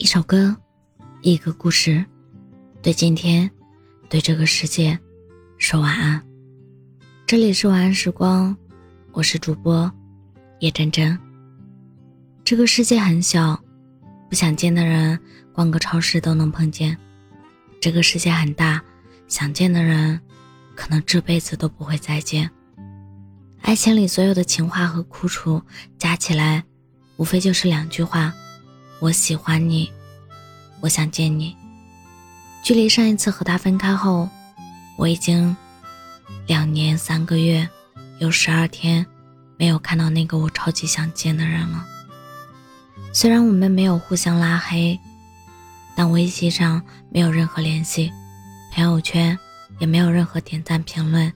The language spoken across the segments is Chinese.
一首歌，一个故事，对今天，对这个世界，说晚安。这里是晚安时光，我是主播叶真真。这个世界很小，不想见的人，逛个超市都能碰见；这个世界很大，想见的人，可能这辈子都不会再见。爱情里所有的情话和苦楚加起来，无非就是两句话：我喜欢你，我想见你。距离上一次和他分开后，我已经两年三个月有十二天没有看到那个我超级想见的人了。虽然我们没有互相拉黑，但微信上没有任何联系，朋友圈也没有任何点赞评论。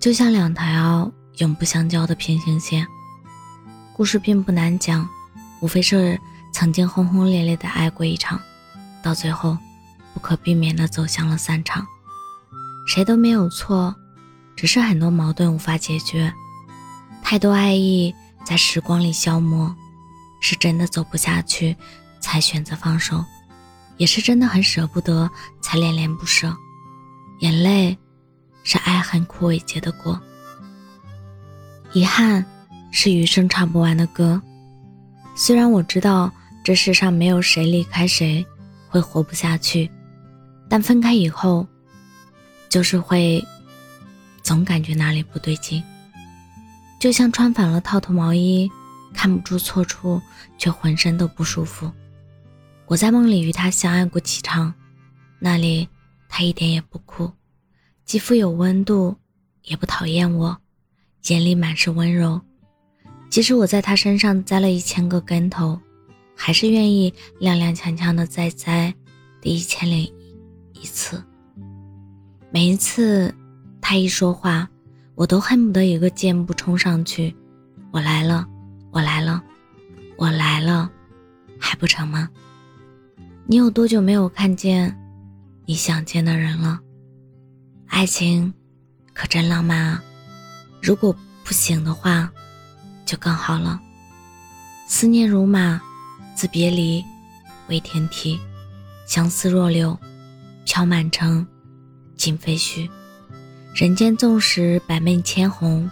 就像两条永不相交的平行线。故事并不难讲，无非是曾经轰轰烈烈的爱过一场，到最后不可避免的走向了散场。谁都没有错，只是很多矛盾无法解决，太多爱意在时光里消磨，是真的走不下去才选择放手，也是真的很舍不得才恋恋不舍，眼泪。是爱恨枯萎结的果，遗憾是余生唱不完的歌。虽然我知道这世上没有谁离开谁会活不下去，但分开以后，就是会总感觉哪里不对劲，就像穿反了套头毛衣，看不出错处，却浑身都不舒服。我在梦里与他相爱过几场，那里他一点也不哭。肌肤有温度，也不讨厌我，眼里满是温柔。即使我在他身上栽了一千个跟头，还是愿意踉踉跄跄的再栽第一千零一次。每一次他一说话，我都恨不得一个箭步冲上去。我来了，我来了，我来了，还不成吗？你有多久没有看见你想见的人了？爱情，可真浪漫啊！如果不行的话，就更好了。思念如马，自别离为天梯，相思若柳，飘满城尽废墟。人间纵使百媚千红，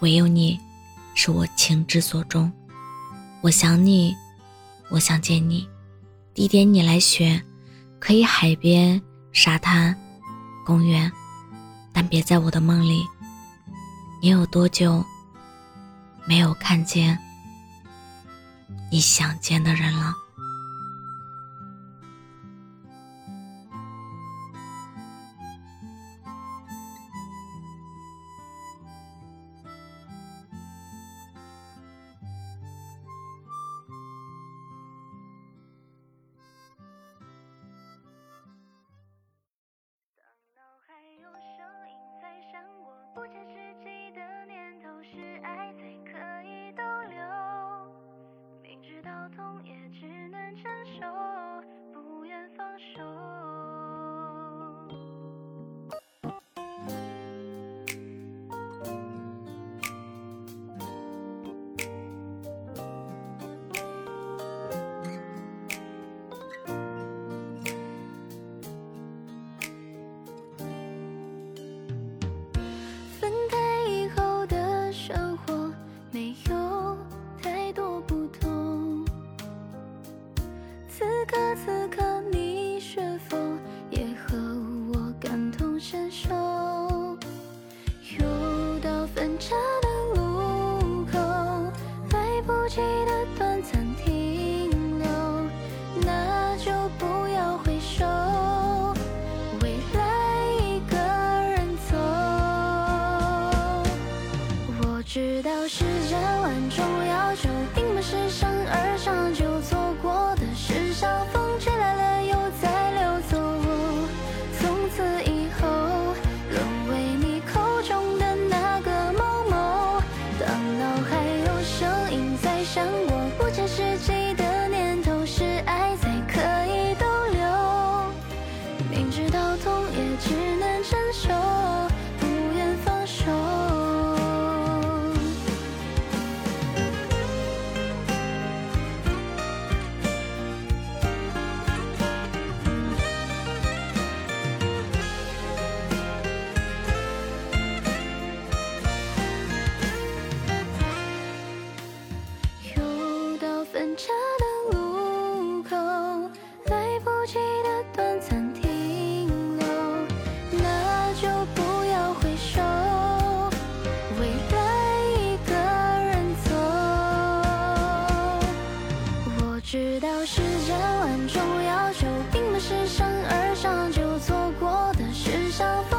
唯有你是我情之所钟。我想你，我想见你，地点你来选，可以海边、沙滩、公园。但别在我的梦里。你有多久没有看见你想见的人了？可此刻，你是否也和我感同身受？又到分岔的路口，来不及的短暂停留，那就不要回首，未来一个人走。我知道世间万种要求，并不是生而上就。记得短暂停留，那就不要回首，未来一个人走。我知道世间万种要求，并不是生而上就错过的，是相逢。